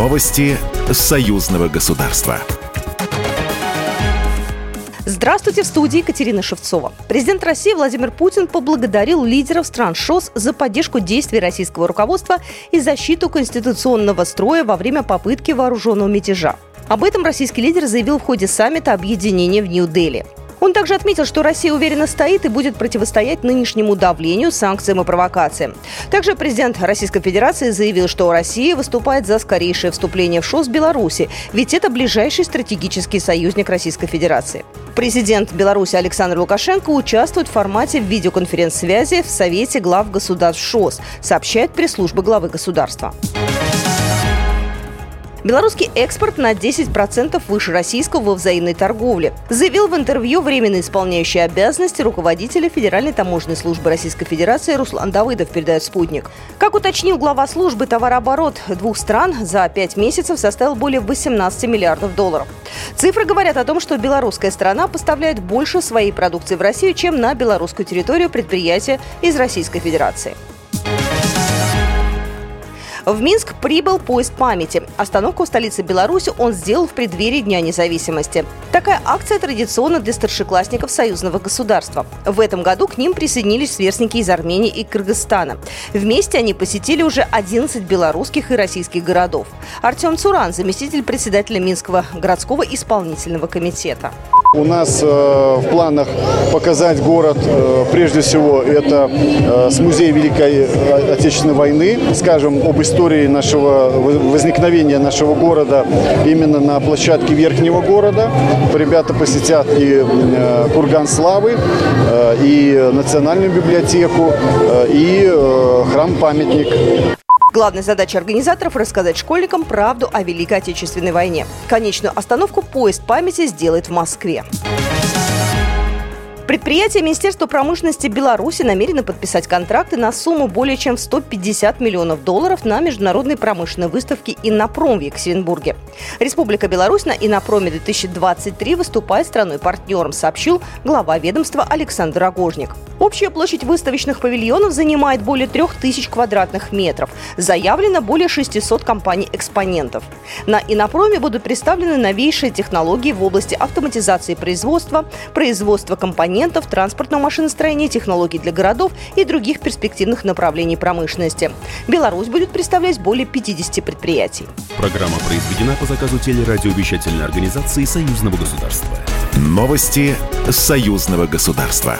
Новости союзного государства. Здравствуйте, в студии Екатерина Шевцова. Президент России Владимир Путин поблагодарил лидеров стран ШОС за поддержку действий российского руководства и защиту конституционного строя во время попытки вооруженного мятежа. Об этом российский лидер заявил в ходе саммита объединения в Нью-Дели. Он также отметил, что Россия уверенно стоит и будет противостоять нынешнему давлению, санкциям и провокациям. Также президент Российской Федерации заявил, что Россия выступает за скорейшее вступление в ШОС Беларуси, ведь это ближайший стратегический союзник Российской Федерации. Президент Беларуси Александр Лукашенко участвует в формате видеоконференц-связи в Совете глав государств ШОС, сообщает пресс-служба главы государства. Белорусский экспорт на 10% выше российского во взаимной торговле, заявил в интервью временно исполняющий обязанности руководителя Федеральной таможенной службы Российской Федерации Руслан Давыдов, передает «Спутник». Как уточнил глава службы, товарооборот двух стран за пять месяцев составил более 18 миллиардов долларов. Цифры говорят о том, что белорусская страна поставляет больше своей продукции в Россию, чем на белорусскую территорию предприятия из Российской Федерации. В Минск прибыл поезд памяти. Остановку в столице Беларуси он сделал в преддверии Дня независимости. Такая акция традиционна для старшеклассников союзного государства. В этом году к ним присоединились сверстники из Армении и Кыргызстана. Вместе они посетили уже 11 белорусских и российских городов. Артем Цуран, заместитель председателя Минского городского исполнительного комитета. У нас э, в планах показать город, э, прежде всего, это э, с музея Великой Отечественной войны, скажем, об истории нашего возникновения нашего города именно на площадке Верхнего города. Ребята посетят и э, Курган Славы, и Национальную библиотеку, и храм-памятник. Главная задача организаторов – рассказать школьникам правду о Великой Отечественной войне. Конечную остановку поезд памяти сделает в Москве. Предприятие Министерства промышленности Беларуси намерено подписать контракты на сумму более чем 150 миллионов долларов на международной промышленной выставке «Иннопром» в Екатеринбурге. Республика Беларусь на «Иннопроме 2023» выступает страной-партнером, сообщил глава ведомства Александр Рогожник. Общая площадь выставочных павильонов занимает более 3000 квадратных метров. Заявлено более 600 компаний-экспонентов. На «Иннопроме» будут представлены новейшие технологии в области автоматизации производства, производства компонентов компонентов, транспортного машиностроения, технологий для городов и других перспективных направлений промышленности. Беларусь будет представлять более 50 предприятий. Программа произведена по заказу телерадиовещательной организации Союзного государства. Новости Союзного государства.